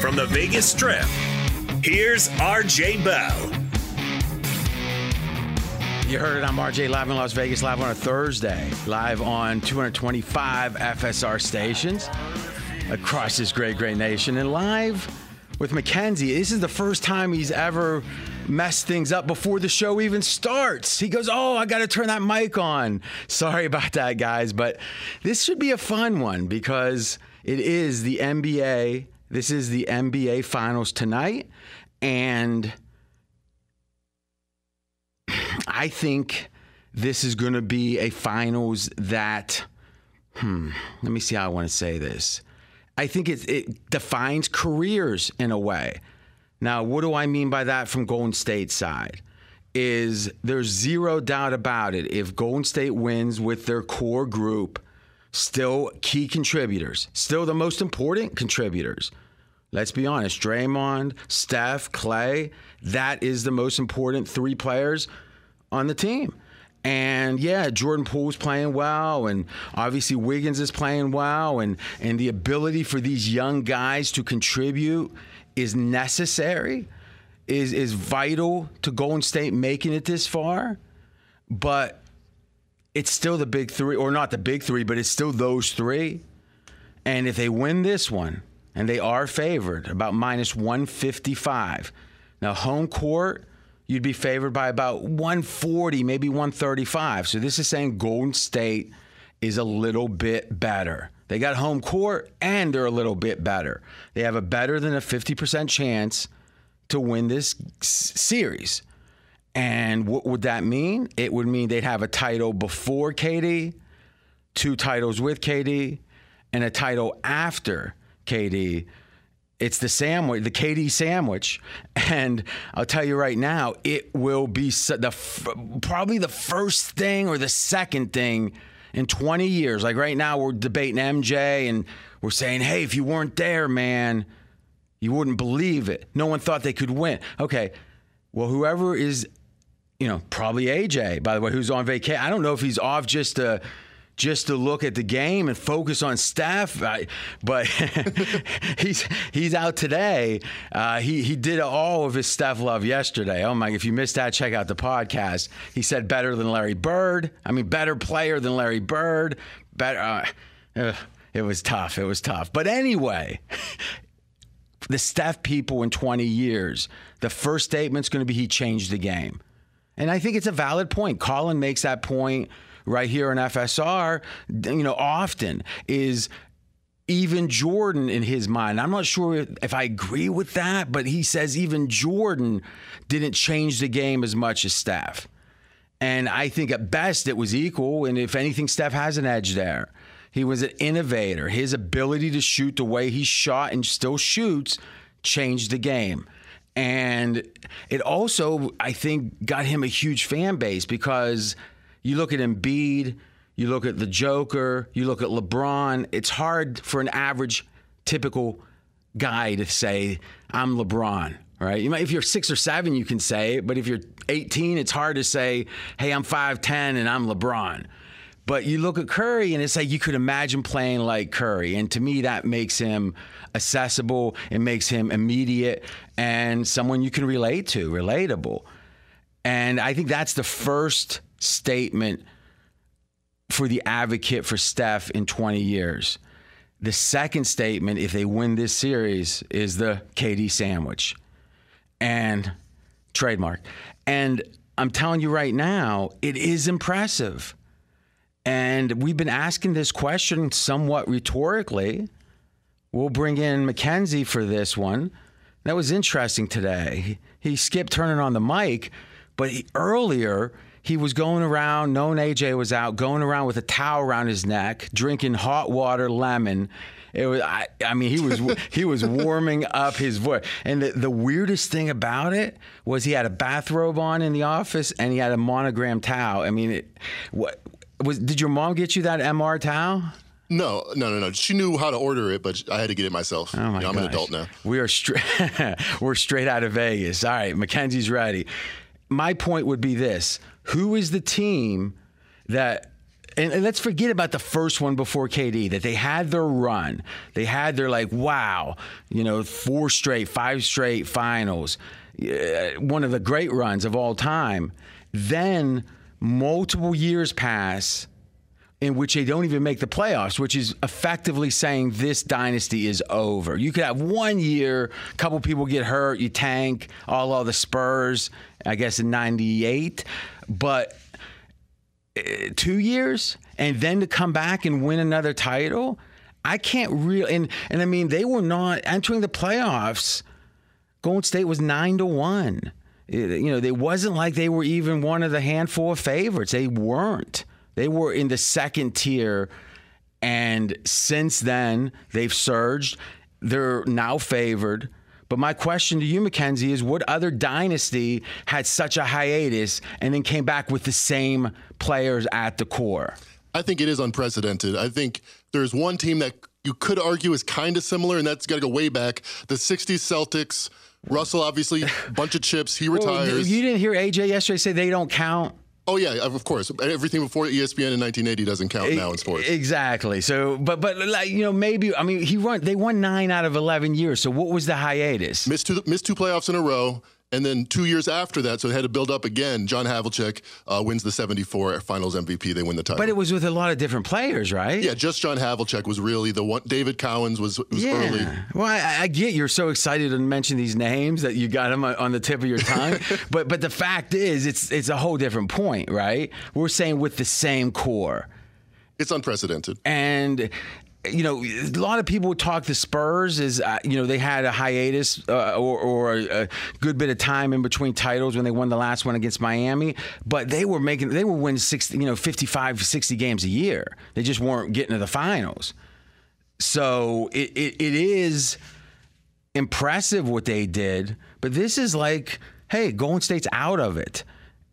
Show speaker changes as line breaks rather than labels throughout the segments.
From the Vegas Strip, here's RJ Bell.
You heard it. I'm RJ live in Las Vegas, live on a Thursday, live on 225 FSR stations across this great, great nation, and live with Mackenzie. This is the first time he's ever messed things up before the show even starts. He goes, Oh, I got to turn that mic on. Sorry about that, guys, but this should be a fun one because it is the NBA. This is the NBA Finals tonight. And I think this is going to be a finals that, hmm, let me see how I want to say this. I think it, it defines careers in a way. Now, what do I mean by that from Golden State side? Is there's zero doubt about it. If Golden State wins with their core group, still key contributors, still the most important contributors. Let's be honest, Draymond, Steph, Clay, that is the most important three players on the team. And yeah, Jordan Poole's playing well, and obviously Wiggins is playing well, and and the ability for these young guys to contribute is necessary, is is vital to Golden State making it this far. But it's still the big three, or not the big three, but it's still those three. And if they win this one, and they are favored about minus 155. Now, home court, you'd be favored by about 140, maybe 135. So this is saying Golden State is a little bit better. They got home court and they're a little bit better. They have a better than a 50% chance to win this series. And what would that mean? It would mean they'd have a title before KD, two titles with KD, and a title after KD. It's the sandwich, the KD sandwich, and I'll tell you right now, it will be the probably the first thing or the second thing in 20 years. Like right now, we're debating MJ, and we're saying, "Hey, if you weren't there, man, you wouldn't believe it. No one thought they could win." Okay, Well, whoever is, you know, probably AJ, by the way, who's on vacation. I don't know if he's off just to just to look at the game and focus on Steph. I, but he's he's out today. Uh, he he did all of his Steph love yesterday. Oh my! If you missed that, check out the podcast. He said better than Larry Bird. I mean, better player than Larry Bird. Better. Uh, it was tough. It was tough. But anyway. The Steph people in 20 years, the first statement's going to be he changed the game. And I think it's a valid point. Colin makes that point right here in FSR, you know, often is even Jordan in his mind. I'm not sure if I agree with that, but he says even Jordan didn't change the game as much as Steph. And I think at best it was equal. And if anything, Steph has an edge there. He was an innovator. His ability to shoot the way he shot and still shoots changed the game. And it also, I think, got him a huge fan base because you look at Embiid, you look at the Joker, you look at LeBron. It's hard for an average, typical guy to say, I'm LeBron, right? You might, if you're six or seven, you can say it, but if you're 18, it's hard to say, hey, I'm 5'10 and I'm LeBron. But you look at Curry, and it's like you could imagine playing like Curry. And to me, that makes him accessible. It makes him immediate and someone you can relate to, relatable. And I think that's the first statement for the advocate for Steph in 20 years. The second statement, if they win this series, is the KD sandwich and trademark. And I'm telling you right now, it is impressive. And we've been asking this question somewhat rhetorically. We'll bring in Mackenzie for this one. That was interesting today. He, he skipped turning on the mic, but he, earlier he was going around, knowing AJ was out, going around with a towel around his neck, drinking hot water, lemon. It was, I, I mean, he was he was warming up his voice. And the, the weirdest thing about it was he had a bathrobe on in the office and he had a monogram towel. I mean, it, what was? Did your mom get you that MR towel?
No, no, no, no. She knew how to order it, but I had to get it myself.
Oh my
You know, I'm an adult now.
We are straight. we're straight out of Vegas. All right, Mackenzie's ready. My point would be this: Who is the team that? And, and let's forget about the first one before KD. That they had their run. They had their like, wow, you know, four straight, five straight finals. Yeah, One of the great runs of all time. Then multiple years pass in which they don't even make the playoffs, which is effectively saying this dynasty is over. You could have one year, a couple people get hurt, you tank, all of the Spurs, I guess in 98, but uh, two years and then to come back and win another title, I can't really, and, and I mean, they were not entering the playoffs. Golden State was nine to one. It- you know, it wasn't like they were even one of the handful of favorites. They weren't. They were in the second tier, and since then they've surged. They're now favored. But my question to you, Mackenzie, is what other dynasty had such a hiatus and then came back with the same players at the core?
I think it is unprecedented. I think there's one team that you could argue is kind of similar, and that's got to go way back. The 60s Celtics. Russell, obviously, bunch of chips. He
Well,
retires.
you didn't hear AJ yesterday say they don't count.
Oh, yeah, of course. Everything before ESPN in 1980 doesn't count now in sports.
Exactly. So, but but like you know, maybe I mean he won. They won nine out of eleven years. So what was the hiatus?
missed two, missed two playoffs in a row. And then two years after that, so they had to build up again. John Havlicek uh, wins the 74 Finals MVP. They win the title.
But it was with a lot of different players, right?
yeah, just John Havlicek was really the one. David Cowens was, was early.
Well, I, I get you're so excited to mention these names that you got them on the tip of your tongue, but but the fact is, it's it's a whole different point, right? We're saying with the same core.
It's unprecedented.
and you know, a lot of people would talk the Spurs is, uh, you know they had a hiatus uh, or, or a, a good bit of time in between titles when they won the last one against Miami, but they were making they were winning 60, you know 55 60 games a year. They just weren't getting to the finals. So it, it, it is impressive what they did, but this is like, hey, Golden State's out of it.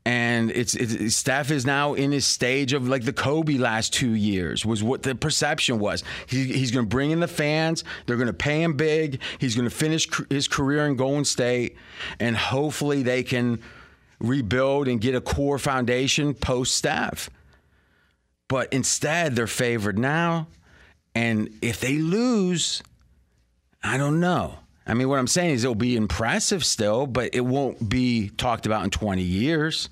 And it's, it's Steph is now in his stage of like the Kobe last two years was what the perception was. He, he's going to bring in the fans. They're going to pay him big. He's going to finish his career in Golden State, and hopefully they can rebuild and get a core foundation post Steph. But instead, they're favored now, and if they lose, I don't know. I mean, what I'm saying is it'll be impressive still, but it won't be talked about in 20 years.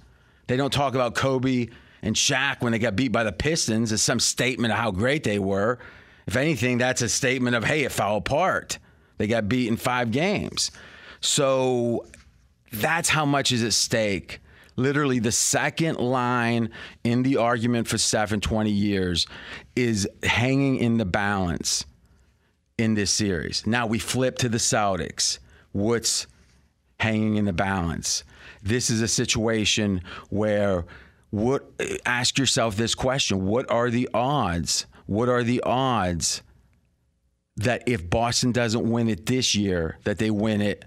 They don't talk about Kobe and Shaq when they got beat by the Pistons as some statement of how great they were. If anything, that's a statement of, hey, it fell apart. They got beat in five games. So that's how much is at stake. Literally, the second line in the argument for Steph in 20 years is hanging in the balance in this series. Now we flip to the Celtics. What's hanging in the balance? This is a situation where what ask yourself this question, what are the odds? What are the odds that if Boston doesn't win it this year, that they win it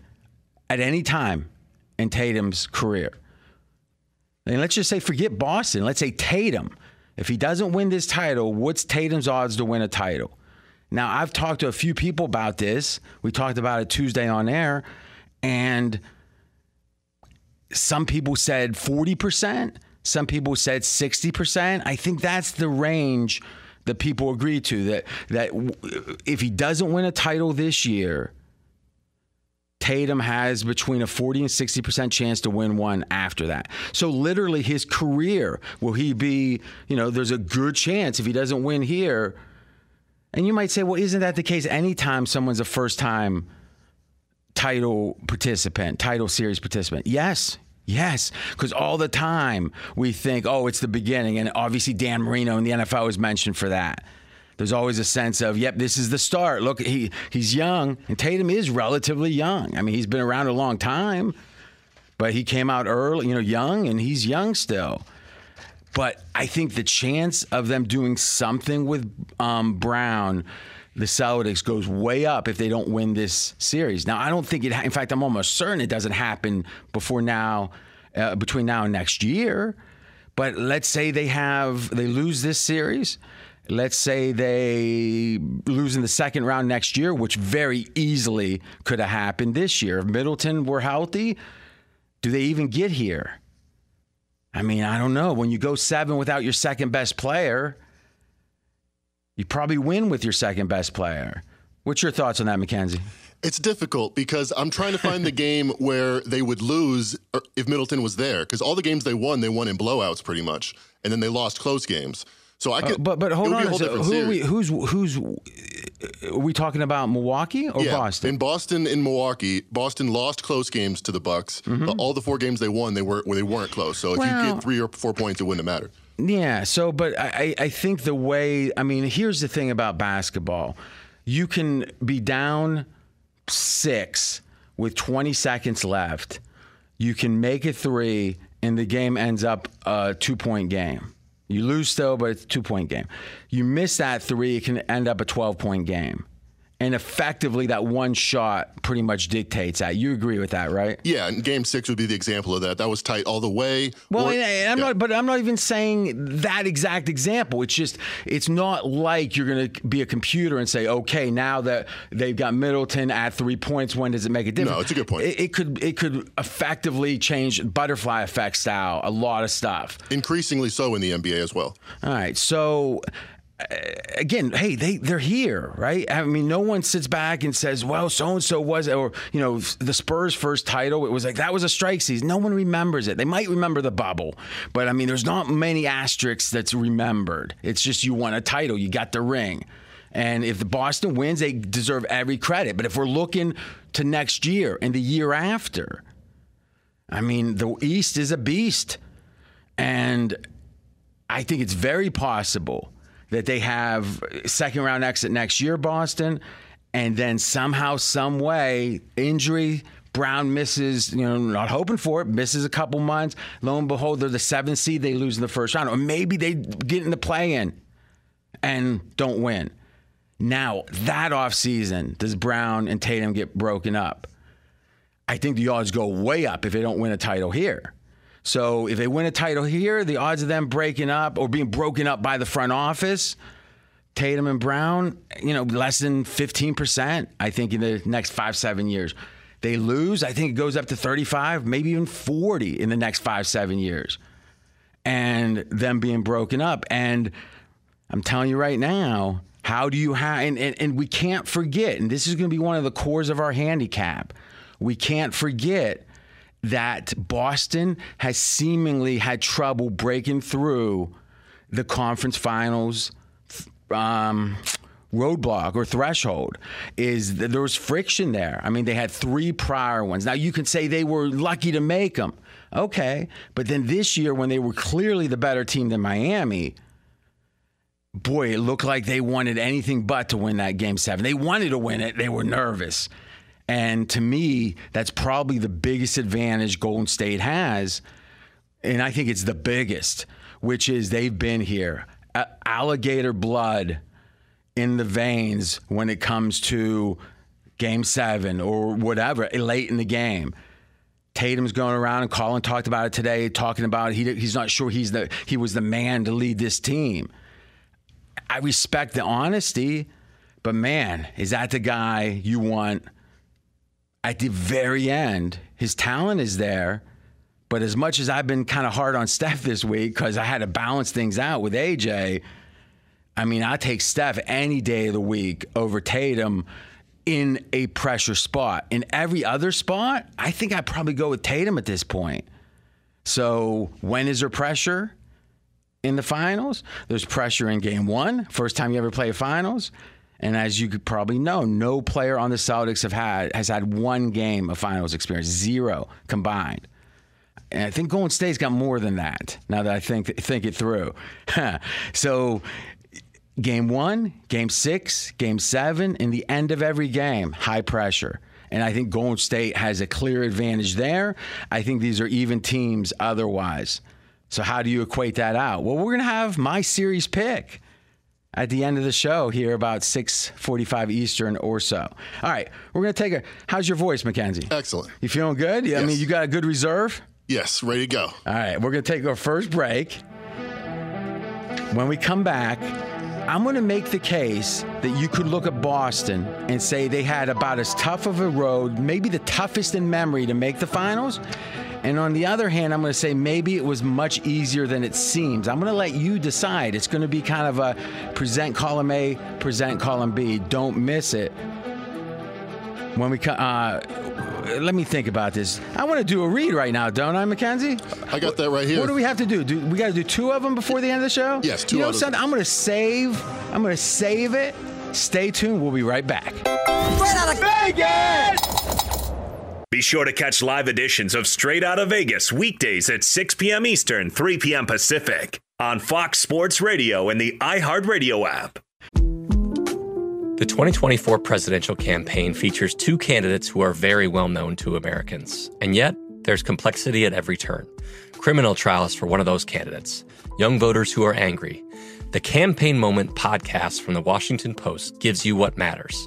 at any time in Tatum's career? And let's just say forget Boston. Let's say Tatum. If he doesn't win this title, what's Tatum's odds to win a title? Now, I've talked to a few people about this. We talked about it Tuesday on air, and some people said 40%, some people said 60%. I think that's the range that people agree to that that if he doesn't win a title this year, Tatum has between a 40 and 60% chance to win one after that. So literally his career, will he be, you know, there's a good chance if he doesn't win here, and you might say, well, isn't that the case anytime someone's a first time title participant, title series participant? Yes. Yes, because all the time we think, oh, it's the beginning. And obviously, Dan Marino in the NFL is mentioned for that. There's always a sense of, yep, this is the start. Look, he, he's young, and Tatum is relatively young. I mean, he's been around a long time, but he came out early, you know, young, and he's young still. But I think the chance of them doing something with um, Brown, the Celtics, goes way up if they don't win this series. Now, I don't think it. Ha- in fact, I'm almost certain it doesn't happen before now, uh, between now and next year. But let's say they have they lose this series. Let's say they lose in the second round next year, which very easily could have happened this year. If Middleton were healthy, do they even get here? I mean, I don't know. When you go seven without your second best player, you probably win with your second best player. What's your thoughts on that, Mackenzie?
It's difficult because I'm trying to find the game where they would lose if Middleton was there. Because all the games they won, they won in blowouts pretty much, and then they lost close games. So I could, uh,
but but hold on, so who we, who's who's are we talking about Milwaukee or
yeah,
Boston?
In Boston, in Milwaukee, Boston lost close games to the Bucks. Mm-hmm. All the four games they won, they were they weren't close. So if well, you get three or four points, it wouldn't matter.
Yeah. So, but I I think the way I mean, here's the thing about basketball: you can be down six with 20 seconds left. You can make a three, and the game ends up a two point game you lose still, but it's a two point game. You miss that three, it can end up a 12 point game. And effectively, that one shot pretty much dictates that. You agree with that, right?
Yeah, and Game Six would be the example of that. That was tight all the way.
Well, or, and, and I'm yeah. not, but I'm not even saying that exact example. It's just, it's not like you're going to be a computer and say, okay, now that they've got Middleton at three points, when does it make a difference?
No, it's a good point.
It, it could, it could effectively change butterfly effect style, a lot of stuff.
Increasingly so in the NBA as well.
All right, so again, hey, they they're here, right? I mean, no one sits back and says, "Well, so and so was," or you know, the Spurs' first title. It was like that was a strike season. No one remembers it. They might remember the bubble, but I mean, there's not many asterisks that's remembered. It's just you won a title, you got the ring. And if the Boston wins, they deserve every credit. But if we're looking to next year and the year after, I mean, the East is a beast. And I think it's very possible that they have second round exit next year, Boston, and then somehow, some way, injury. Brown misses, you know, not hoping for it, misses a couple months. Lo and behold, they're the seventh seed. They lose in the first round, or maybe they get in the play in and don't win. Now, that offseason, does Brown and Tatum get broken up? I think the odds go way up if they don't win a title here. So if they win a title here, the odds of them breaking up or being broken up by the front office, Tatum and Brown, you know, less than 15%, I think, in the next five, seven years. They lose, I think it goes up to 35, maybe even 40 in the next five, seven years. And them being broken up. And I'm telling you right now, how do you have, and, and, and we can't forget, and this is going to be one of the cores of our handicap. We can't forget that Boston has seemingly had trouble breaking through the conference finals um, roadblock or threshold is that there was friction there. I mean, they had three prior ones. Now you can say they were lucky to make them. Okay. But then this year, when they were clearly the better team than Miami, boy, it looked like they wanted anything but to win that game seven. They wanted to win it, they were nervous. And to me, that's probably the biggest advantage Golden State has. And I think it's the biggest, which is they've been here. alligator blood in the veins when it comes to game seven or whatever, late in the game. Tatum's going around and Colin talked about it today, talking about he, he's not sure he's the he was the man to lead this team. I respect the honesty, but man, is that the guy you want at the very end? His talent is there, but as much as I've been kind of hard on Steph this week because I had to balance things out with AJ, I mean, I take Steph any day of the week over Tatum in a pressure spot. In every other spot, I think I'd probably go with Tatum at this point. So when is there pressure? in the finals. There's pressure in game one, first time you ever play finals. And as you could probably know, no player on the Celtics have had has had one game of finals experience, zero combined. And I think Golden State's got more than that. Now that I think think it through, so game one, game six, game seven, in the end of every game, high pressure. And I think Golden State has a clear advantage there. I think these are even teams otherwise. So how do you equate that out? Well, we're going to have my series pick at the end of the show here about 6:45 Eastern or so. All right, we're going to take a How's your voice, Mackenzie?
Excellent.
You feeling good?
Yes.
I mean, you got a good reserve?
Yes, ready to go.
All right, we're going to take our first break. When we come back, I'm going to make the case that you could look at Boston and say they had about as tough of a road, maybe the toughest in memory to make the finals. And on the other hand, I'm going to say maybe it was much easier than it seems. I'm going to let you decide. It's going to be kind of a present column A, present column B. Don't miss it. When we uh, let me think about this. I want to do a read right now, don't I, Mackenzie?
I got that right here.
What do we have to do? Do we got to do two of them before the end of the show?
Yes, two
You know
of them.
something? I'm going to save. I'm going to save it. Stay tuned. We'll be right back.
Be sure to catch live editions of Straight Out of Vegas weekdays at 6 p.m. Eastern, 3 p.m. Pacific on Fox Sports Radio and the iHeartRadio app.
The 2024 presidential campaign features two candidates who are very well known to Americans. And yet, there's complexity at every turn. Criminal trials for one of those candidates, young voters who are angry. The Campaign Moment podcast from the Washington Post gives you what matters.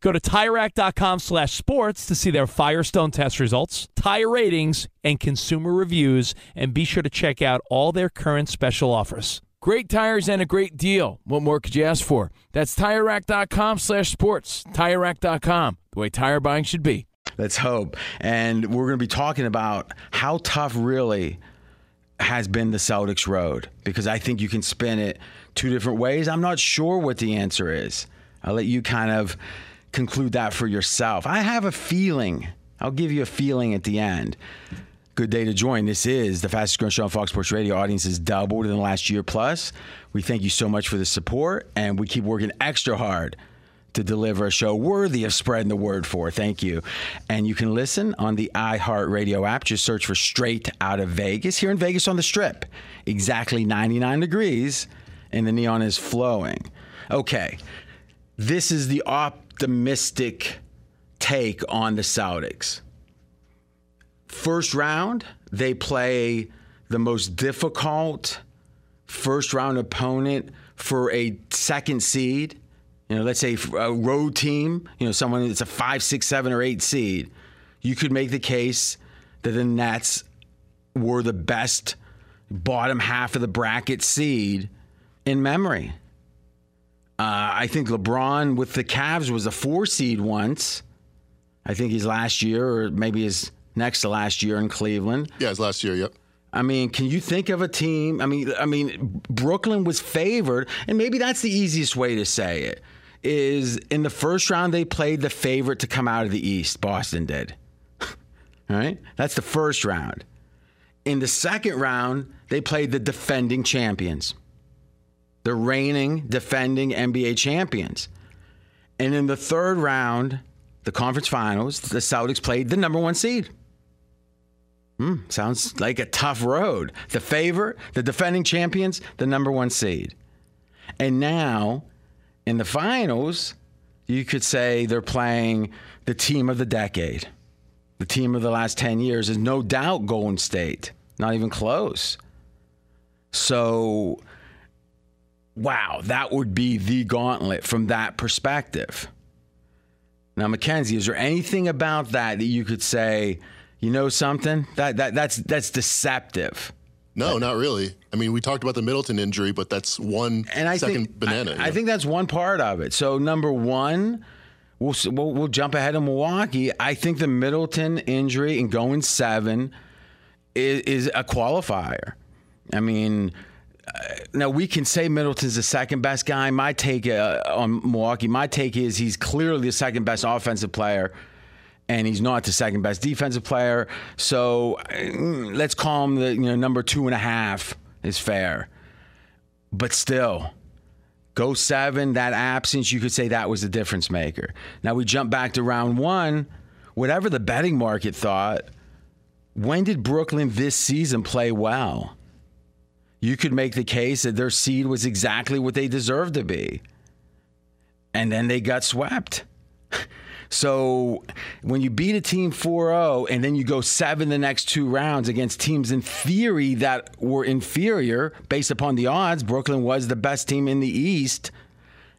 Go to TireRack.com slash sports to see their Firestone test results, tire ratings, and consumer reviews, and be sure to check out all their current special offers.
Great tires and a great deal. What more could you ask for? That's TireRack.com slash sports. TireRack.com, the way tire buying should be.
Let's hope. And we're going to be talking about how tough really has been the Celtics road because I think you can spin it two different ways. I'm not sure what the answer is. I'll let you kind of conclude that for yourself. I have a feeling. I'll give you a feeling at the end. Good day to join. This is the fastest growing show on Fox Sports Radio. Audience has doubled in the last year plus. We thank you so much for the support, and we keep working extra hard to deliver a show worthy of spreading the word for. Thank you. And you can listen on the iHeartRadio app. Just search for Straight Out of Vegas here in Vegas on the Strip. Exactly 99 degrees, and the neon is flowing. Okay, this is the optimistic take on the Celtics. First round, they play the most difficult first round opponent for a second seed. You know, let's say a road team, you know, someone that's a five, six, seven, or eight seed. You could make the case that the Nets were the best bottom half of the bracket seed in memory. Uh, I think LeBron with the Cavs was a four seed once. I think his last year, or maybe his next to last year in Cleveland.
Yeah, his last year. Yep.
I mean, can you think of a team? I mean, I mean, Brooklyn was favored, and maybe that's the easiest way to say it. Is in the first round they played the favorite to come out of the East. Boston did. All right, that's the first round. In the second round, they played the defending champions the reigning, defending NBA champions. And in the third round, the conference finals, the Celtics played the number one seed. Hmm, sounds like a tough road. The favorite, the defending champions, the number one seed. And now, in the finals, you could say they're playing the team of the decade. The team of the last 10 years is no doubt Golden State, not even close. So wow, that would be the gauntlet from that perspective. Now, Mackenzie, is there anything about that that you could say, you know, something that that that's that's deceptive?
No, not really. I mean, we talked about the Middleton injury, but that's one
and I
second
think,
banana.
I. I think that's one part of it. So, number one, we'll, we'll we'll jump ahead of Milwaukee. I think the Middleton injury and going seven is, is a qualifier. I mean, now we can say Middleton's the second best guy. My take uh, on Milwaukee, my take is he's clearly the second best offensive player, and he's not the second best defensive player. So mm, let's call him the you know number two and a half is fair, but still. Go seven, that absence, you could say that was the difference maker. Now we jump back to round one. Whatever the betting market thought, when did Brooklyn this season play well? You could make the case that their seed was exactly what they deserved to be. And then they got swept. So when you beat a team 4-0 and then you go 7 the next two rounds against teams in theory that were inferior based upon the odds, Brooklyn was the best team in the East.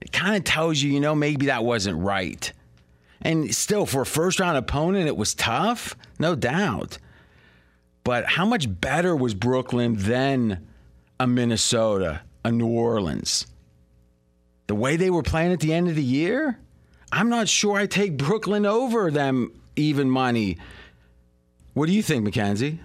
It kind of tells you, you know, maybe that wasn't right. And still, for a first round opponent, it was tough, no doubt. But how much better was Brooklyn than a Minnesota, a New Orleans? The way they were playing at the end of the year, I'm not sure I take Brooklyn over them even money. What do you think, Mackenzie?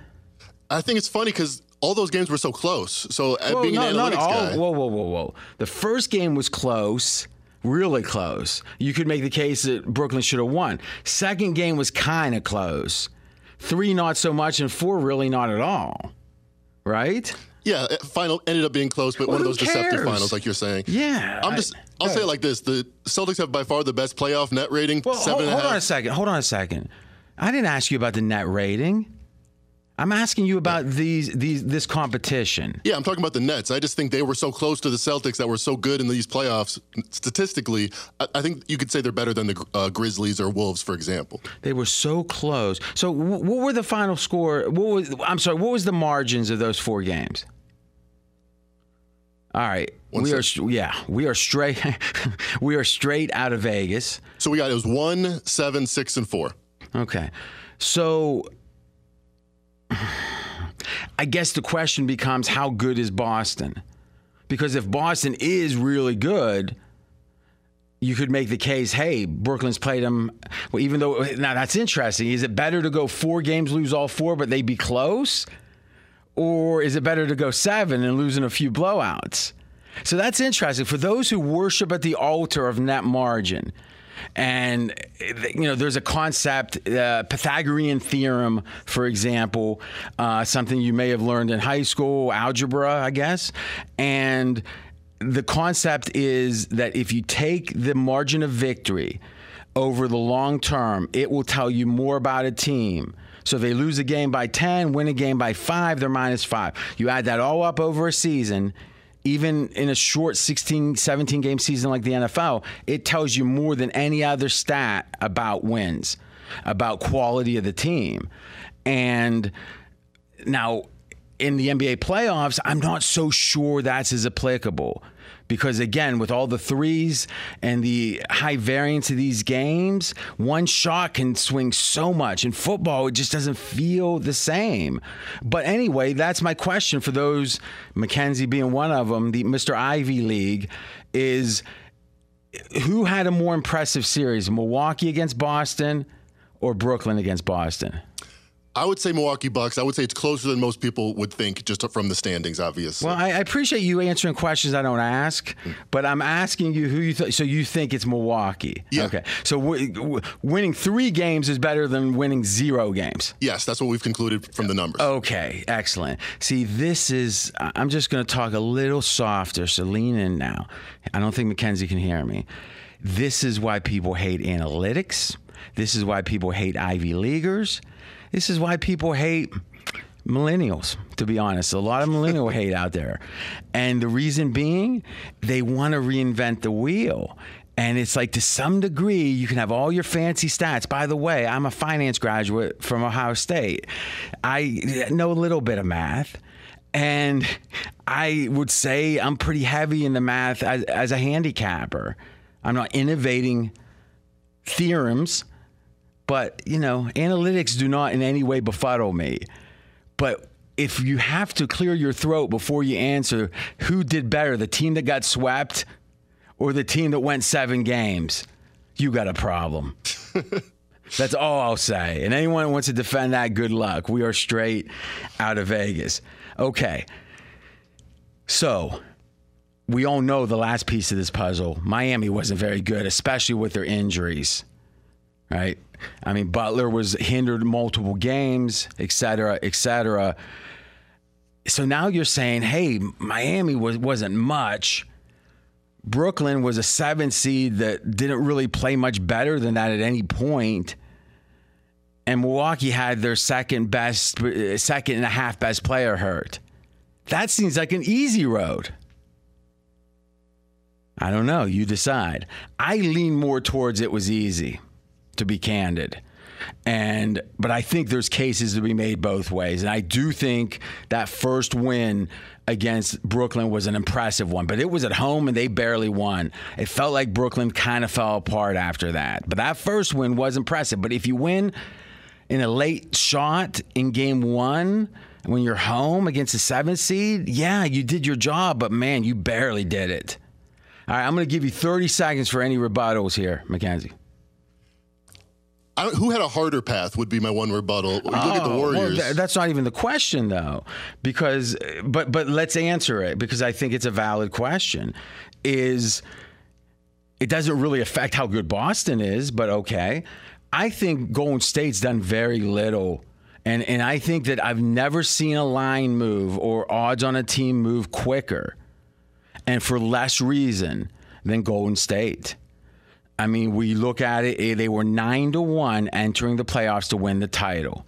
I think it's funny because all those games were so close. So uh,
Well,
being
no,
an
not
analytics
all.
guy,
Whoa, whoa, whoa, whoa. The first game was close, really close. You could make the case that Brooklyn should have won. Second game was kind of close. Three, not so much, and four, really not at all. Right?
Yeah, uh, final ended up being close, but
Well,
one of those deceptive
cares?
finals, like you're saying.
Yeah.
I'm just. I'll say it like this: the Celtics have by far the best playoff net rating.
Well,
seven
hold,
and a
hold on a second. Hold on a second. I didn't ask you about the net rating. I'm asking you about these these this competition.
Yeah, I'm talking about the Nets. I just think they were so close to the Celtics that were so good in these playoffs. Statistically, I, I think you could say they're better than the uh, Grizzlies or Wolves, for example.
They were so close. So, wh- what were the final score? What was? I'm sorry. What was the margins of those four games? All right,
One
we are. Yeah, we are straight. we are straight out of Vegas.
So we got it was one, seven, six, and four.
Okay, so I guess the question becomes how good is Boston? Because if Boston is really good, you could make the case, hey, Brooklyn's played them. Well, even though now that's interesting. Is it better to go four games, lose all four, but they be close, or is it better to go seven and losing a few blowouts? So that's interesting for those who worship at the altar of net margin. And you know, there's a concept, uh, Pythagorean theorem, for example, uh, something you may have learned in high school, algebra, I guess, and the concept is that if you take the margin of victory over the long term, it will tell you more about a team. So if they lose a game by 10, win a game by 5, they're minus 5. You add that all up over a season, even in a short 16, 17 game season like the NFL, it tells you more than any other stat about wins, about quality of the team. And now, in the NBA playoffs, I'm not so sure that's as applicable because, again, with all the threes and the high variance of these games, one shot can swing so much. In football, it just doesn't feel the same. But anyway, that's my question for those, Mackenzie being one of them, the Mr. Ivy League, is who had a more impressive series, Milwaukee against Boston or Brooklyn against Boston?
I would say Milwaukee Bucks. I would say it's closer than most people would think, just from the standings, obviously.
Well, I, I appreciate you answering questions I don't ask, but I'm asking you who you th- so you think it's Milwaukee.
Yeah.
Okay. So w- w- winning three games is better than winning zero games.
yes, that's what we've concluded from the numbers.
Okay, excellent. See, this is, I'm just going to talk a little softer, so lean in now. I don't think Mackenzie can hear me. This is why people hate analytics. This is why people hate Ivy Leaguers. This is why people hate millennials, to be honest. A lot of millennial hate out there. And the reason being, they want to reinvent the wheel. And it's like to some degree, you can have all your fancy stats. By the way, I'm a finance graduate from Ohio State. I know a little bit of math. And I would say I'm pretty heavy in the math as, as a handicapper. I'm not innovating theorems, but you know, analytics do not in any way befuddle me. But if you have to clear your throat before you answer who did better, the team that got swept or the team that went seven games, you got a problem. That's all I'll say. And anyone who wants to defend that, good luck. We are straight out of Vegas. Okay. So, we all know the last piece of this puzzle. Miami wasn't very good, especially with their injuries. Right? I mean, Butler was hindered multiple games, et cetera, et cetera. So now you're saying, hey, Miami was, wasn't much. Brooklyn was a seven seed that didn't really play much better than that at any point. And Milwaukee had their second best, second and a half best player hurt. That seems like an easy road. I don't know. You decide. I lean more towards it was easy, to be candid. And but I think there's cases to be made both ways. And I do think that first win against Brooklyn was an impressive one, but it was at home and they barely won. It felt like Brooklyn kind of fell apart after that. But that first win was impressive. But if you win in a late shot in game 1, when you're home against a 7 seed, yeah, you did your job, but man, you barely did it. All right, I'm going to give you 30 seconds for any rebuttals here, Mackenzie.
Who had a harder path would be my one rebuttal. Look at the
Oh, well,
Warriors.
th- that's not even the question, though, because but but let's answer it because I think it's a valid question. Is it doesn't really affect how good Boston is, but okay. I think Golden State's done very little. And and I think that I've never seen a line move or odds on a team move quicker and for less reason than Golden State. I mean, we look at it, eh, they were 9 to 1 entering the playoffs to win the title.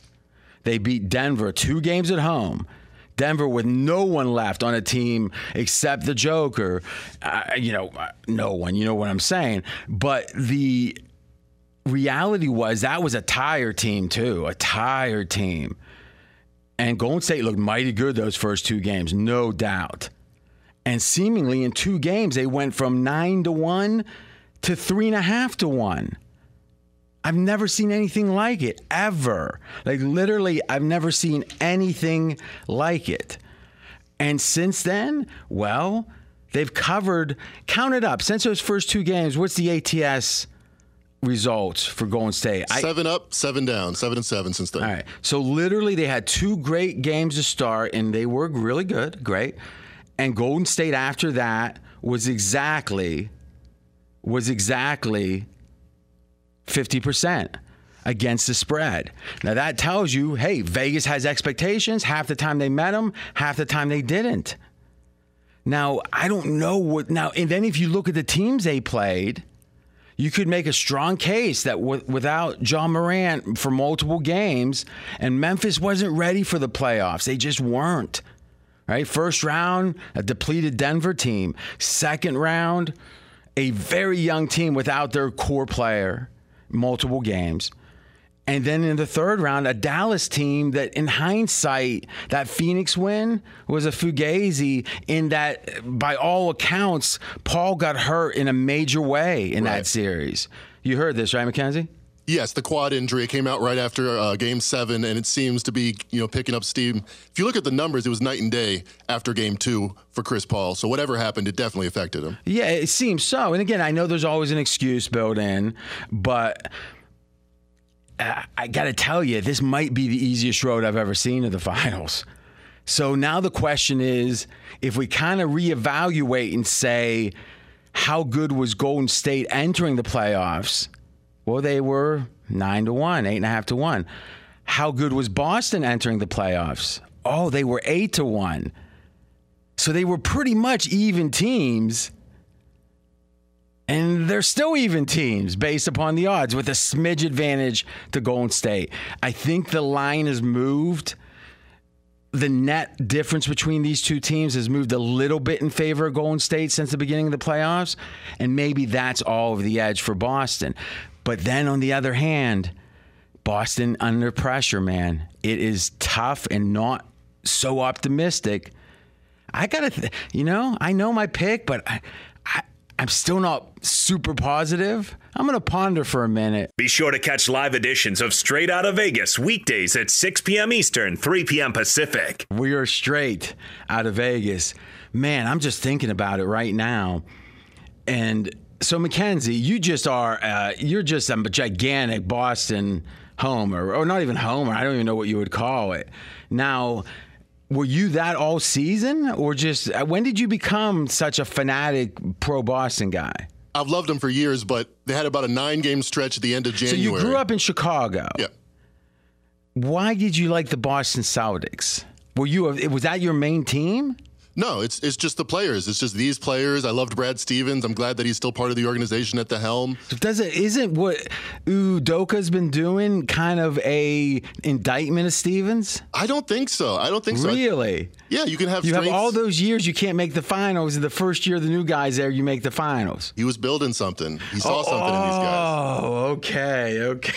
They beat Denver two games at home. Denver with no one left on a team except the Joker. Uh, you know, uh, no one, you know what I'm saying. But the reality was that was a tired team, too, a tired team. And Golden State looked mighty good those first two games, no doubt. And seemingly in two games, they went from nine to one to three and a half to one. I've never seen anything like it ever. Like literally, I've never seen anything like it. And since then, well, they've covered, count it up. Since those first two games, what's the ATS results for Golden State? I-
seven up, seven down, seven and seven since then.
all right. So literally, they had two great games to start, and they were really good, great. And Golden State after that was exactly was exactly fifty percent against the spread. Now that tells you, hey, Vegas has expectations. Half the time they met them, half the time they didn't. Now I don't know what now. And then if you look at the teams they played you could make a strong case that w- without Ja Morant for multiple games, and Memphis wasn't ready for the playoffs. They just weren't. Right? First round, a depleted Denver team. Second round, a very young team without their core player, multiple games. And then in the third round, a Dallas team that, in hindsight, that Phoenix win was a fugazi in that, by all accounts, Paul got hurt in a major way in that series. You heard this, right, Mackenzie?
Yes, the quad injury it came out right after uh, Game Seven, and it seems to be you know picking up steam. If you look at the numbers, it was night and day after Game Two for Chris Paul. So whatever happened, it definitely affected him.
Yeah, it seems so. And again, I know there's always an excuse built in, but uh, I got to tell you, this might be the easiest road I've ever seen to the finals. So now the question is if we kind of reevaluate and say, how good was Golden State entering the playoffs? Well, they were nine to one, eight and a half to one. How good was Boston entering the playoffs? Oh, they were eight to one. So they were pretty much even teams. And they're still even teams based upon the odds with a smidge advantage to Golden State. I think the line has moved. The net difference between these two teams has moved a little bit in favor of Golden State since the beginning of the playoffs. And maybe that's all of the edge for Boston. But then on the other hand, Boston under pressure, man. It is tough and not so optimistic. I gotta, th- you know, I know my pick, but I, I, I'm still not super positive. I'm gonna ponder for a minute.
Be sure to catch live editions of Straight Out of Vegas weekdays at 6 p.m. Eastern, 3 p.m. Pacific.
We are straight out of Vegas, man. I'm just thinking about it right now, and so Mackenzie, you just are, uh, you're just a gigantic Boston homer, or not even homer. I don't even know what you would call it. Now. Were you that all season, or just uh, when did you become such a fanatic pro Boston guy?
I've loved them for years, but they had about a nine-game stretch at the end of January.
So you grew up in Chicago.
Yeah.
Why did you like the Boston Celtics? Were you a, was that your main team?
No, it's it's just the players. It's just these players. I loved Brad Stevens. I'm glad that he's still part of the organization at the helm.
Does it isn't what Udoka's been doing kind of a indictment of Stevens?
I don't think so. I don't think so.
Really?
Yeah, you can have.
You have all those years you can't make the finals. The first year the new guys there, you make the finals.
He was building something. He saw something in these guys.
Oh, okay, okay.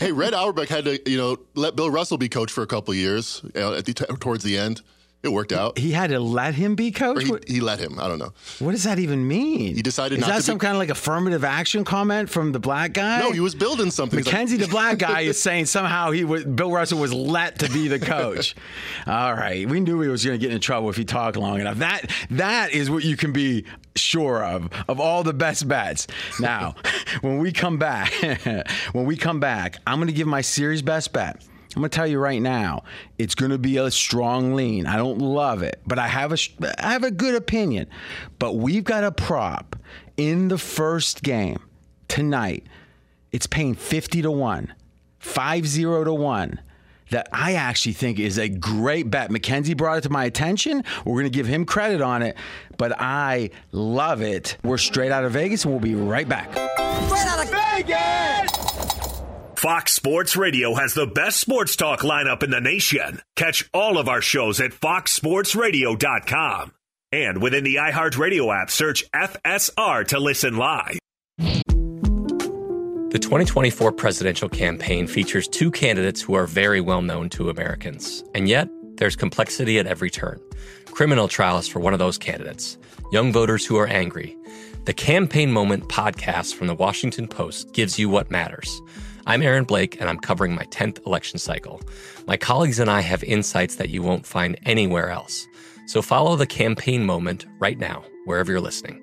Hey, Red Auerbach had to, you know, let Bill Russell be coach for a couple years uh, at the towards the end. It worked out.
he had to let him be coach.
he, he let him. I don't know.
what does that even mean?
He decided
Is that some
be-
kind of like affirmative action comment from the black guy?
No, he was building something. He's like,
Mackenzie, the black guy, is saying somehow he was, Bill Russell was let to be the coach. All right, we knew he was going to get in trouble if he talked long enough. That that is what you can be sure of of all the best bets. Now, when we come back, when we come back, I'm going to give my series best bet. I'm to tell you right now, it's to be a strong lean. I don't love it, but I have a I have a good opinion. But we've got a prop in the first game tonight. It's paying 50 to 1, 5 0 to 1. That I actually think is a great bet. Mackenzie brought it to my attention. We're to give him credit on it, but I love it. We're straight out of Vegas, and we'll be right back.
Fox Sports Radio has the best sports talk lineup in the nation. Catch all of our shows at foxsportsradio.com. And within the iHeartRadio app, search FSR to listen live.
The 2024 presidential campaign features two candidates who are very well known to Americans. And yet, there's complexity at every turn. Criminal trials for one of those candidates, young voters who are angry. The Campaign Moment podcast from the Washington Post gives you what matters. I'm Aaron Blake, and I'm covering my 10th election cycle. My colleagues and I have insights that you won't find anywhere else. So follow the Campaign Moment right now, wherever you're listening.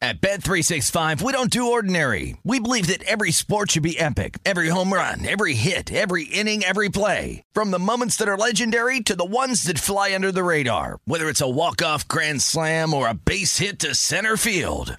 At Bet365, we don't do ordinary. We believe that every sport should be epic. Every home run, every hit, every inning, every play. From the moments that are legendary to the ones that fly under the radar. Whether it's a walk-off grand slam or a base hit to center field.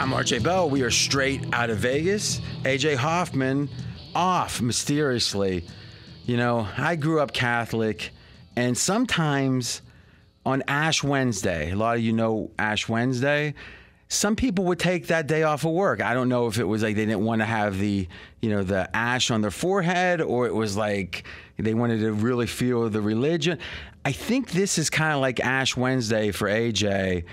I'm RJ Bell. We are straight out of Vegas. AJ Hoffman off mysteriously. You know, I grew up Catholic, and sometimes on Ash Wednesday, a lot of you know Ash Wednesday. Some people would take that day off of work. I don't know if it was like they didn't want to have the, you know, the ash on their forehead or it was like they wanted to really feel the religion. I think this is kind of like Ash Wednesday for AJ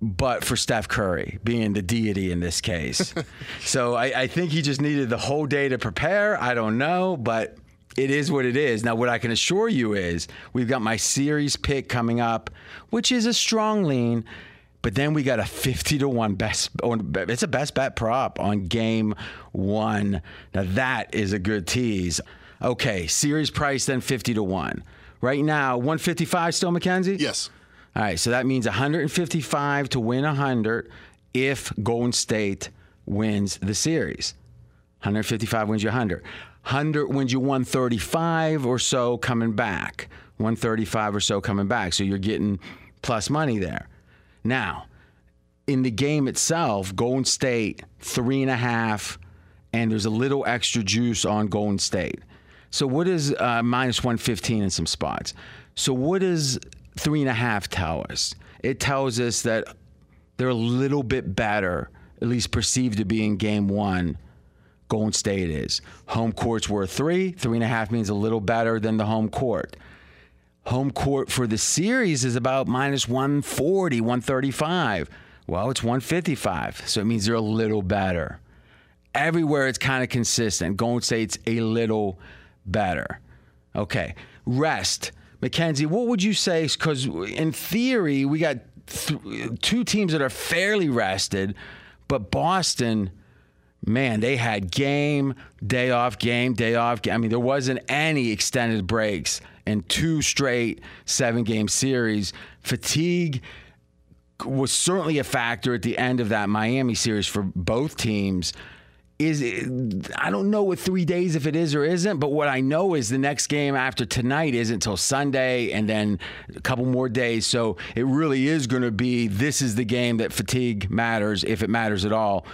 but for Steph Curry being the deity in this case. so I, I, think he just needed the whole day to prepare. I don't know, but it is what it is. Now, what I can assure you is we've got my series pick coming up, which is a strong lean. But then we got a 50 to 1 best it's a best bet prop on game 1. Now that is a good tease. Okay, series price then 50 to 1. Right now, 155 still Mackenzie?
Yes.
All right, so that means 155 to win 100 if Golden State wins the series. 155 wins you 100. 100 wins you 135 or so coming back. 135 or so coming back. So you're getting plus money there. Now, in the game itself, Golden State, three and a half, and there's a little extra juice on Golden State. So what is uh, minus 115 in some spots? So what does three and a half us? It tells us that they're a little bit better, at least perceived to be in game one. Golden State is. Home court's worth three. Three and a half means a little better than the home court. Home court for the series is about minus 140, 135. Well, it's 155, so it means they're a little better. Everywhere it's kind of consistent. Golden State's a little better. Okay, rest. Mackenzie, what would you say? Because in theory, we got th- two teams that are fairly rested, but Boston, man, they had game, day off, game, day off. Game. I mean, there wasn't any extended breaks in two straight seven game series. Fatigue was certainly a factor at the end of that Miami series for both teams is I don't know what three days if it is or isn't, but what I know is the next game after tonight isn't until Sunday and then a couple more days. So it really is going to be this is the game that fatigue matters, if it matters at all.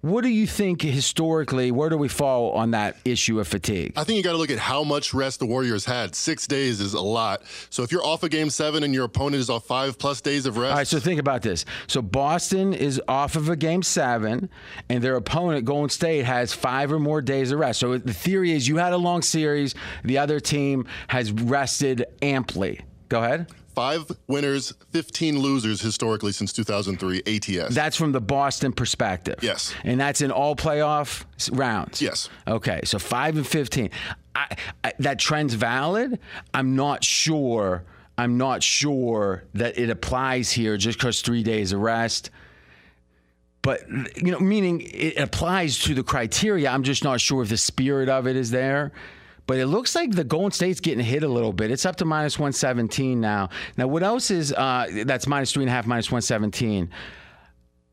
What do you think historically? Where do we fall on that issue of fatigue?
I think you got to look at how much rest the Warriors had. Six days is a lot. So if you're off a game seven and your opponent is off five plus days of rest.
All right, so think about this. So Boston is off of a game seven, and their opponent, Golden State, has five or more days of rest. So the theory is you had a long series, the other team has rested amply. Go ahead
five winners, 15 losers historically since 2003 ATS.
That's from the Boston perspective.
Yes.
And that's in all playoff rounds.
Yes.
Okay, so 5 and 15. I, I, that trend's valid. I'm not sure. I'm not sure that it applies here just because 3 days of rest but you know meaning it applies to the criteria i'm just not sure if the spirit of it is there but it looks like the Golden State's getting hit a little bit. It's up to minus 117 now. Now, what else is uh, that's minus three and a half, minus 117?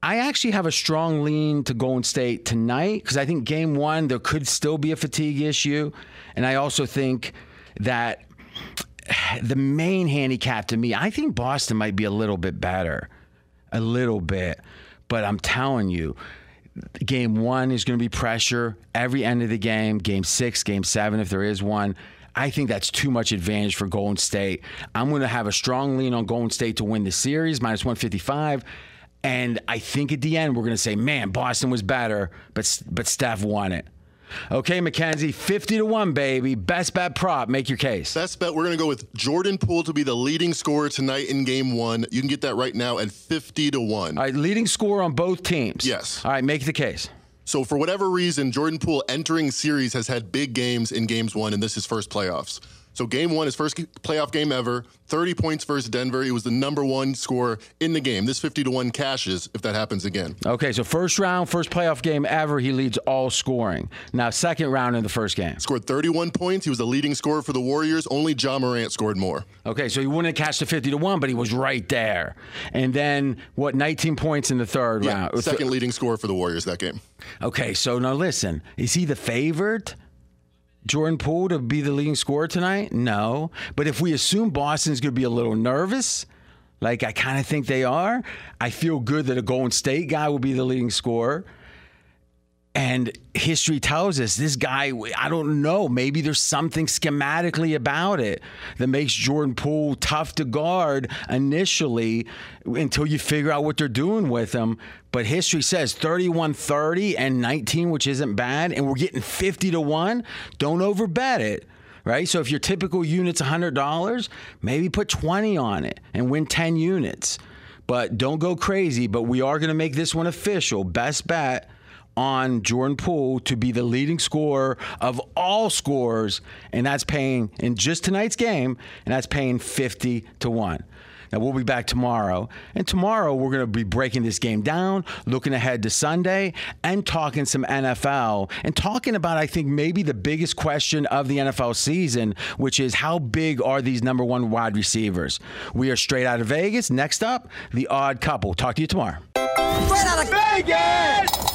I actually have a strong lean to Golden State tonight because I think game one, there could still be a fatigue issue. And I also think that the main handicap to me, I think Boston might be a little bit better. A little bit. But I'm telling you, game one is going to be pressure every end of the game. Game six, game seven, if there is one. I think that's too much advantage for Golden State. I'm going to have a strong lean on Golden State to win the series, minus 155. And I think at the end, we're going to say, man, Boston was better, but, but Steph won it. Okay, Mackenzie, 50 to 1, baby. Best bet prop. Make your case.
Best bet, we're going to go with Jordan Poole to be the leading scorer tonight in game one. You can get that right now at 50 to 1.
All right, leading scorer on both teams.
Yes.
All right, make the case.
So, for whatever reason, Jordan Poole entering series has had big games in games one, and this is first playoffs. So game one, his first playoff game ever, 30 points versus Denver. He was the number one scorer in the game. This 50 to 1 cashes if that happens again.
Okay, so first round, first playoff game ever, he leads all scoring. Now, second round in the first game.
Scored 31 points. He was the leading scorer for the Warriors. Only Ja Morant scored more.
Okay, so he wouldn't have cashed the 50 to 1, but he was right there. And then, what, 19 points in the third
yeah,
round?
Second leading scorer for the Warriors that game.
Okay, so now listen, is he the favorite? Jordan Poole to be the leading scorer tonight? No. But if we assume Boston's going to be a little nervous, like I kind of think they are, I feel good that a Golden State guy will be the leading scorer. And history tells us this guy, I don't know, maybe there's something schematically about it that makes Jordan Poole tough to guard initially until you figure out what they're doing with him. But history says 31 30 and 19, which isn't bad, and we're getting 50 to 1. Don't overbet it right? So if your typical unit's $100, maybe put 20 on it and win 10 units. But don't go crazy, but we are going to make this one official. Best bet on Jordan Poole to be the leading scorer of all scores, and that's paying in just tonight's game, and that's paying 50 to 1. Now, we'll be back tomorrow. And tomorrow, we're going to be breaking this game down, looking ahead to Sunday, and talking some NFL and talking about, I think, maybe the biggest question of the NFL season, which is how big are these number one wide receivers? We are straight out of Vegas. Next up, the odd couple. Talk to you tomorrow.
Straight out of Vegas!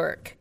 Work.